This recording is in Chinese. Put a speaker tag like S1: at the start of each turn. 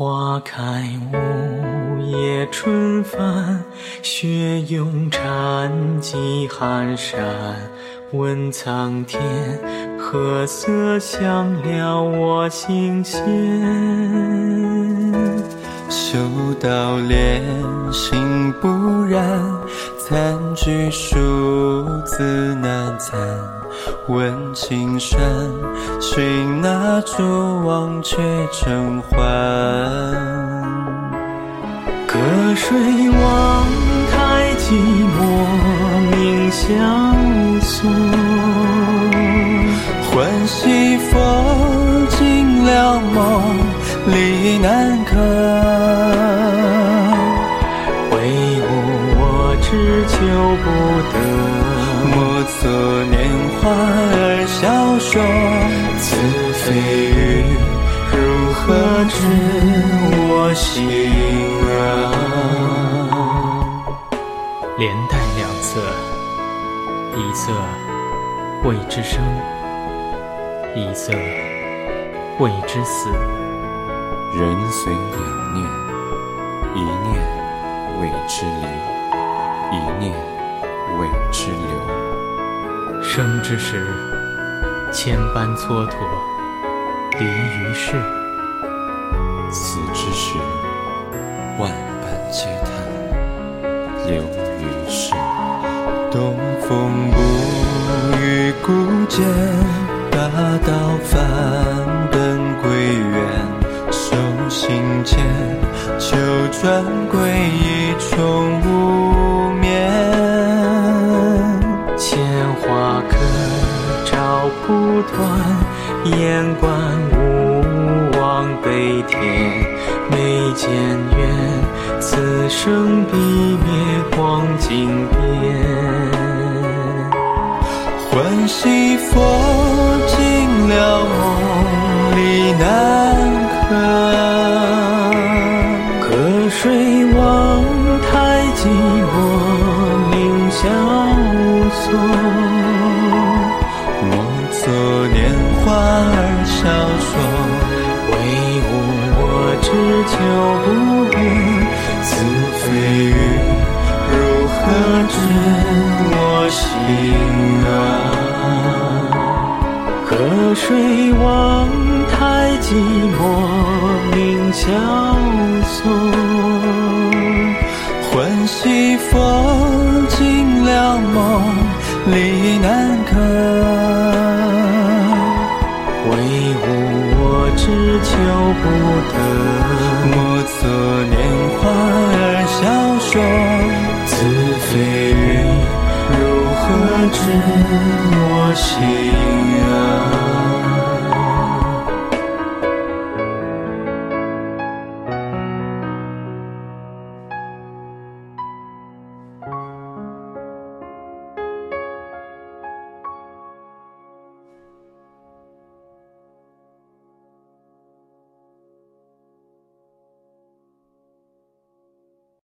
S1: 花开五夜春帆，雪拥禅寂寒山。问苍天，何色香了我心弦？
S2: 修道莲心不染，残菊数字难残。问青山，寻那蛛网却成欢。
S1: 隔水望太寂寞明萧索，
S2: 欢喜佛尽了梦，离难
S1: 求不得。
S2: 莫作年华而消说，
S1: 此非鱼，如何知我心啊？连带两色，一色谓之生，一色谓之死。
S2: 人随两念，一念谓之离，一念为之留。
S1: 生之时，千般蹉跎，离于世；
S2: 死之时，万般嗟叹，留于世。东风不与孤剑，大道翻本归元。手心间，九转归一重无
S1: 眼观无望悲天，眉间缘，此生必灭光景变。
S2: 欢喜佛尽了梦，里难可。
S1: 隔水望太寂寞明萧索。只求不得。此非鱼，如何知我心啊？隔水望太寂寞明萧索，
S2: 欢喜佛尽了梦里，花儿笑说。
S1: 此非鱼，如何知我心？